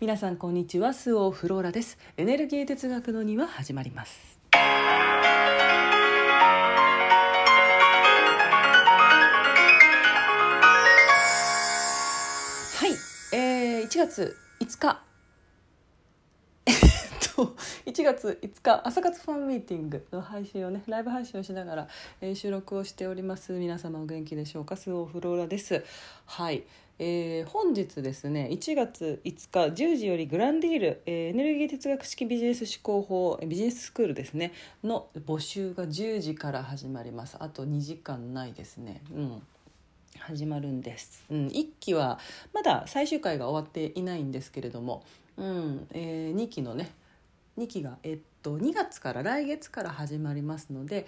皆さんこんにちはスオフローラです。エネルギー哲学の庭始まります。はい、えー、1月5日。と1月5日朝活ファンミーティングの配信をねライブ配信をしながら、えー収録をしております皆様お元気でしょうか？スオフローラです。はい。えー本日ですね1月5日10時よりグランディール、えーエネルギー哲学式ビジネス思考法ビジネススクールですねの募集が10時から始まります。あと2時間ないですね。うん。始まるんです、うん、1期はまだ最終回が終わっていないんですけれども、うん。え2期のね2期が、えっと、2月から来月から始まりますので、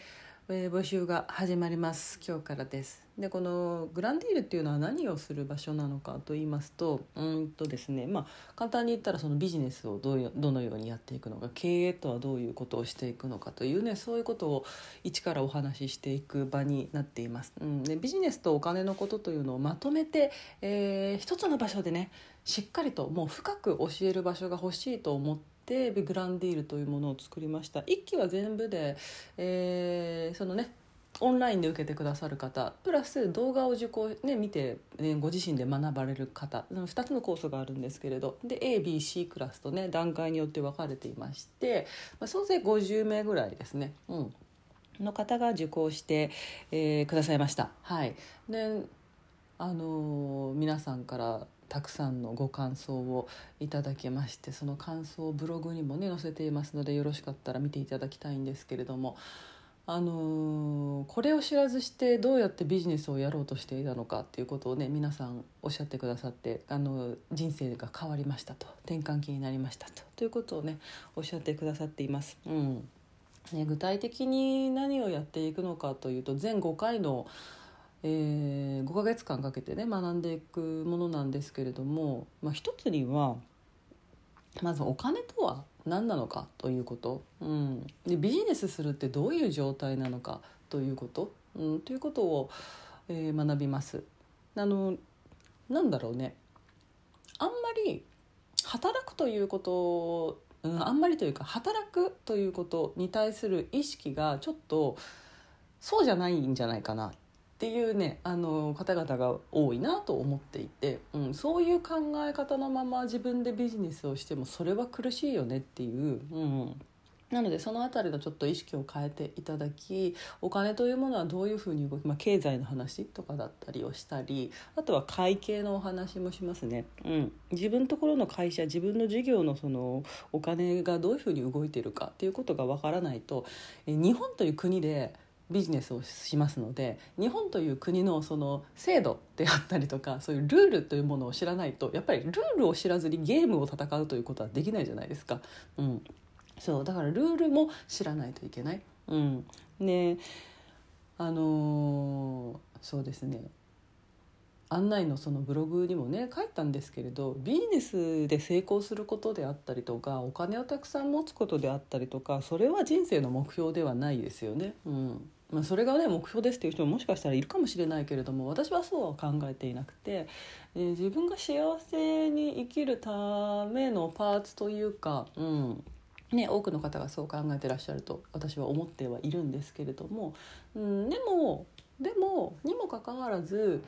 えー募集が始まります。今日からです。でこのグランディールっていうのは何をする場所なのかと言いますとうんとですねまあ簡単に言ったらそのビジネスをどういうどのようにやっていくのか経営とはどういうことをしていくのかというねそういうことを一からお話ししていく場になっています、うん、でビジネスとお金のことというのをまとめて、えー一つの場所でねしっかりともう深く教える場所が欲しいと思ってグランディールというものを作りました1期は全部で、えーそのねオンラインで受けてくださる方プラス動画を受講、ね、見て、ね、ご自身で学ばれる方2つのコースがあるんですけれどで ABC クラスとね段階によって分かれていまして、まあ、総勢50名ぐらいですね。うんの方が受講して、えーくださいました。はい、であのー皆さんからたくさんのご感想をいただけましてその感想をブログにもね載せていますのでよろしかったら見ていただきたいんですけれども。あのーこれを知らずしてどうやってビジネスをやろうとしていたのかっていうことをね皆さんおっしゃってくださってあの人生が変わりましたと転換期になりましたとということをねおっしゃってくださっています。うんね、具体的に何をやっていくのかというと全5回の、えー5ヶ月間かけてね学んでいくものなんですけれども、まあ、一つにはまずお金とは何なのかということ、うん、でビジネスするってどういう状態なのかということ、うん、ということを、えー学びます。あのなんだろうね。あんまり働くということうん、あんまりというか働くということに対する意識がちょっとそうじゃないんじゃないかなっていうねあの方々が多いなと思っていて、うん、そういう考え方のまま自分でビジネスをしてもそれは苦しいよねっていう。うんなのでその辺りのちょっと意識を変えていただきお金というものはどういうふうに動き、まあ、経済の話とかだったりをしたりあとは会計のお話もしますね、うん、自分のところの会社自分の事業のそのお金がどういうふうに動いているかっていうことがわからないとえ日本という国でビジネスをしますので日本という国のその制度であったりとかそういうルールというものを知らないとやっぱりルールを知らずにゲームを戦うということはできないじゃないですか。うんそうだからルールも知らないといけない。うん、であのーそうですね案内のそのブログにもね書いたんですけれどビジネスで成功することであったりとかお金をたくさん持つことであったりとかそれは人生の目標ではないですよね。うんまあ、それがね目標ですっていう人ももしかしたらいるかもしれないけれども私はそうは考えていなくて、えー自分が幸せに生きるためのパーツというか、うんね、多くの方がそう考えてらっしゃると私は思ってはいるんですけれども、うん、でもでもにもかかわらず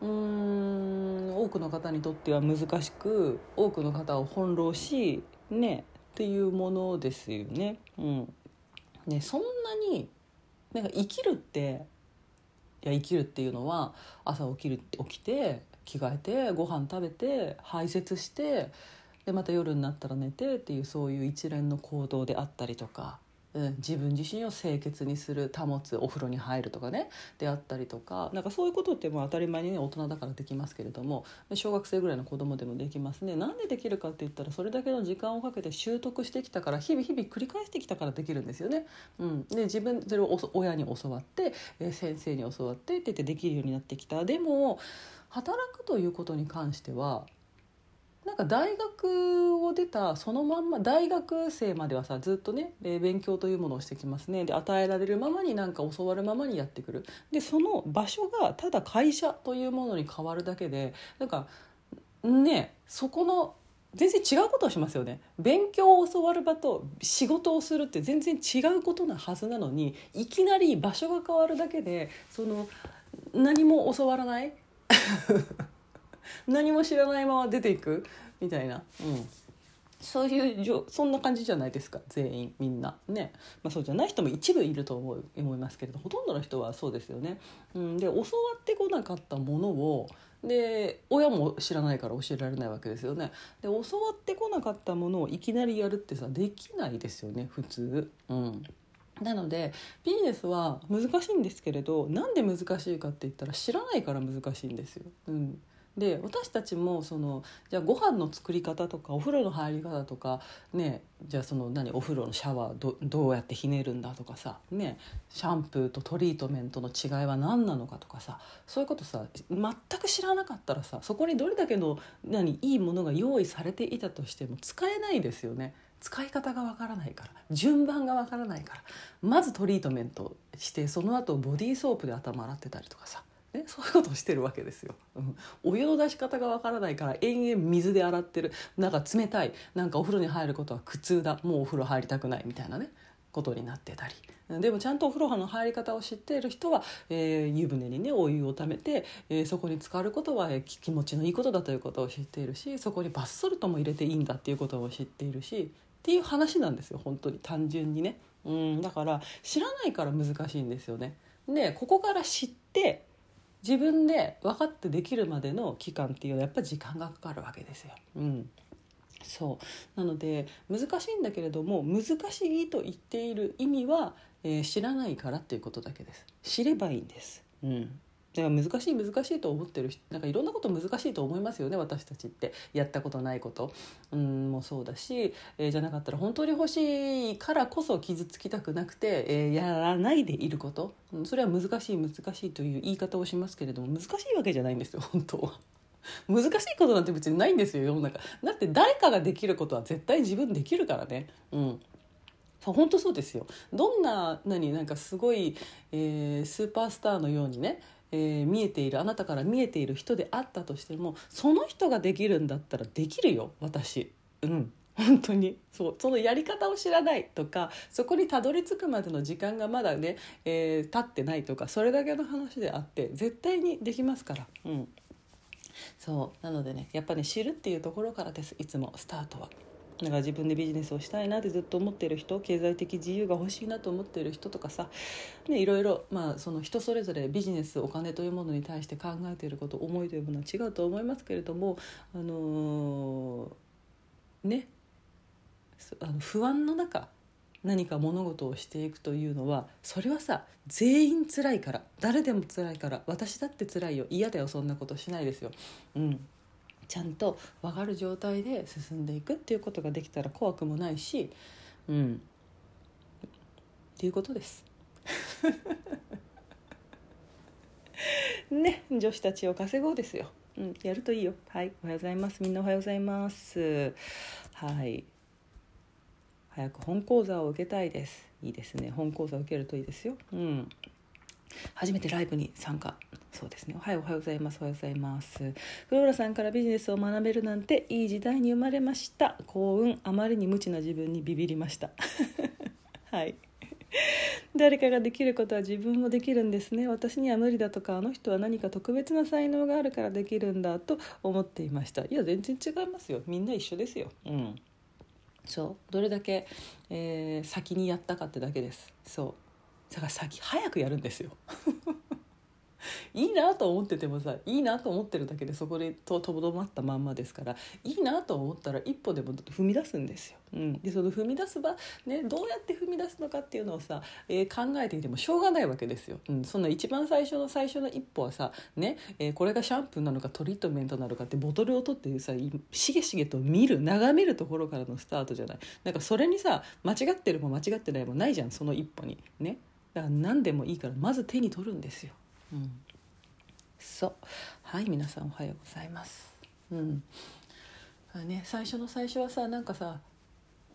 うーん多くの方にとっては難しく多くの方を翻弄しねっていうものですよね。うん、ねそんなになんか生きるっていや生きるっていうのは朝起きる起きて着替えてご飯食べて排泄してでまた夜になったら寝てっていうそういう一連の行動であったりとか、うん、自分自身を清潔にする保つお風呂に入るとかねであったりとかなんかそういうことってもう当たり前にね大人だからできますけれども小学生ぐらいの子供でもできますね。なんでできるかって言ったらそれだけの時間をかけて習得してきたから日々日々繰り返してきたからできるんですよね。うん、で自分それをお親に教わって、え先生に教わってって言ってできるようになってきた。でも働くということに関してはか大学を出たそのまんま大学生まではさずっとね勉強というものをしてきますね。で与えられるままになんか教わるままにやってくる。でその場所がただ会社というものに変わるだけでなんかねそこの全然違うことをしますよね。勉強を教わる場と仕事をするって全然違うことなはずなのにいきなり場所が変わるだけでその何も教わらない？何も知らないまま出ていく？みたいな、うん、そういうじょそんな感じじゃないですか全員みんなね、まあ、そうじゃない人も一部いると思う思いますけれどほとんどの人はそうですよね。うん、で教わってこなかったものをで親も知らないから教えられないわけですよね。で教わってこなかったものをいきなりやるってさできないですよね普通。うんなのでビジネスは難しいんですけれどなんで難しいかって言ったら知らないから難しいんですよ。うん、で私たちもそのじゃあご飯の作り方とかお風呂の入り方とかねじゃあその何お風呂のシャワーどどうやってひねるんだとかさねシャンプーとトリートメントの違いは何なのかとかさそういうことさ全く知らなかったらさそこにどれだけの何いいものが用意されていたとしても使えないですよね。使い方がわからないから順番がわからないからまずトリートメントしてその後ボディーソープで頭洗ってたりとかさね、そういうことをしてるわけですよ、うん、お湯の出し方がわからないから延々水で洗ってる。なんか冷たい。なんかお風呂に入ることは苦痛だ。もうお風呂入りたくないみたいなね。ことになってたり。でもちゃんとお風呂の入り方を知っている人は、えー、湯船にねお湯をためて、えー、そこに浸かることは、えー、気持ちのいいことだということを知っているしそこにバスソルトも入れていいんだっていうことを知っているしっていう話なんですよ。本当に。単純にね。うん。だから知らないから難しいんですよね。でここから知って自分で分かってできるまでの期間っていうのはやっぱり時間がかかるわけですよ。うん。そう。なので難しいんだけれども難しいと言っている意味は、えー、知らないからっていうことだけです。知ればいいんです、うん、だか難しい難しいと思ってる人なんかいろんなこと難しいと思いますよね私たちって。やったことないこと。うんもそうだし、えー、じゃなかったら本当に欲しいからこそ傷つきたくなくて、えー、やらないでいること、うん、それは難しい難しいという言い方をしますけれども難しいわけじゃないんですよ本当は。難しいことなんて別にないんですよ世の中。だって誰かができることは絶対自分できるからね。うん。本当そうですよ。どんな何なんかすごい、えー、スーパースターのようにねえー、見えているあなたから見えている人であったとしてもその人ができるんだったらできるよ私。うん。本当に。そうそのやり方を知らないとかそこにたどり着くまでの時間がまだね、えー、経ってないとかそれだけの話であって絶対にできますから。うん。そう。なのでねやっぱね知るっていうところからですいつもスタートは。だか自分でビジネスをしたいなってずっと思ってる人経済的自由が欲しいなと思ってる人とかさ、ね、いろいろ、まあ、その人それぞれビジネスお金というものに対して考えていること思いというものは違うと思いますけれども、あのー、ねあの不安の中何か物事をしていくというのはそれはさ全員辛いから誰でも辛いから私だって辛いよ嫌だよそんなことしないですよ。うんちゃんと分かる状態で進んでいくっていうことができたら怖くもないしうんっていうことです。ね女子たちを稼ごうですよ。うん、やるといいよ。はい、おはようございます。みんなおはようございます。はい。早く本講座を受けたいです。いいですね。本講座を受けるといいですよ。うん。初めてライブに参加そうですね。はい、おはようございます。おはようございます。フローラさんからビジネスを学べるなんていい時代に生まれました。幸運、あまりに無知な自分にビビりました。はい。誰かができることは自分もできるんですね私には無理だとかあの人は何か特別な才能があるからできるんだと思っていましたいや全然違いますよみんな一緒ですようんそうどれだけ、えー、先にやったかってだけですそうだから先早くやるんですよ いいなと思っててもさいいなと思ってるだけでそこでととどまったまんまですからいいなと思ったら一歩でも踏み出すんですよ。うん、でその踏み出す場、ね、どうやって踏み出すのかっていうのをさ、えー、考えていてもしょうがないわけですよ。うん、そんな一番最初の最初の一歩はさ、ねえー、これがシャンプーなのかトリートメントなのかってボトルを取ってさしげしげと見る眺めるところからのスタートじゃない。なんかそれにさ間違ってるも間違ってないもないじゃんその一歩に。ねだから何でもいいからまず手に取るんですよ。うん、そう。はい皆さんおはようございます。うん。ね最初の最初はさなんかさ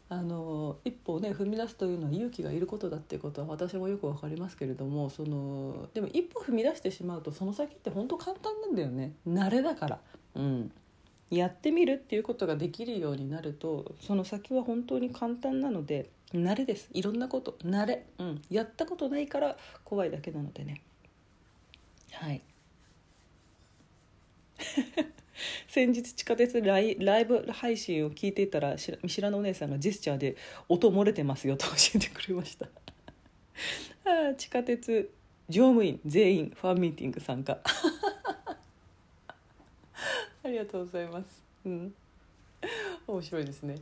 あの一歩ね踏み出すというのは勇気がいることだっていうことは私もよく分かりますけれどもそのでも一歩踏み出してしまうとその先って本当簡単なんだよね。慣れだから。うん。やってみるっていうことができるようになるとその先は本当に簡単なので慣れです。いろんなこと。慣れ、うん、やったことないから怖いだけなのでね。はい。先日地下鉄ライブ配信を聞いていたら見知らぬお姉さんがジェスチャーで「音漏れてますよ」と教えてくれました。あ地下鉄乗務員全員ファンミーティング参加。ありがとうございます。うん。面白いですね。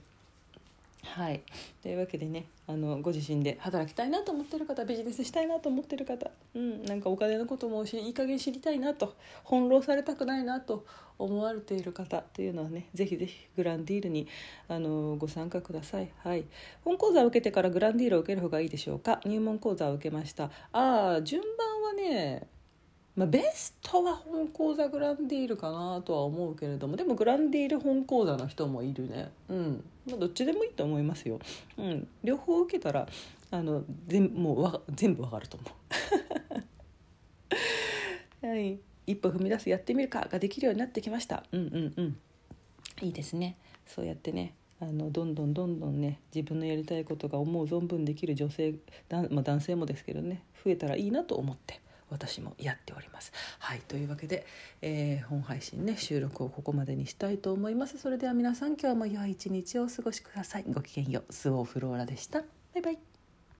はい。というわけでねあのご自身で働きたいなと思ってる方ビジネスしたいなと思ってる方、うん、なんかお金のこともいい加減知りたいなと翻弄されたくないなと思われている方というのはねぜひぜひグランディールにあのご参加ください。はい。本講座を受けてからグランディールを受ける方がいいでしょうか？入門講座を受けました。ああ順番はねまあ、ベストは本講座グランディールかなとは思うけれどもでもグランディール本講座の人もいるね。うん。まあ、どっちでもいいと思いますよ、うん、両方受けたらあの全もうわ全部わかると思う。はい。一歩踏み出すやってみるかができるようになってきました。うんうんうん。いいですね。そうやってねあのどんどんどんどんね自分のやりたいことが思う存分できる女性だ、まあ、男性もですけどね増えたらいいなと思って。私もやっております。はいというわけで、えー、本配信ね収録をここまでにしたいと思います。それでは皆さん今日も良い一日をお過ごしください。ごきげんようスオーフローラでした。バイバイ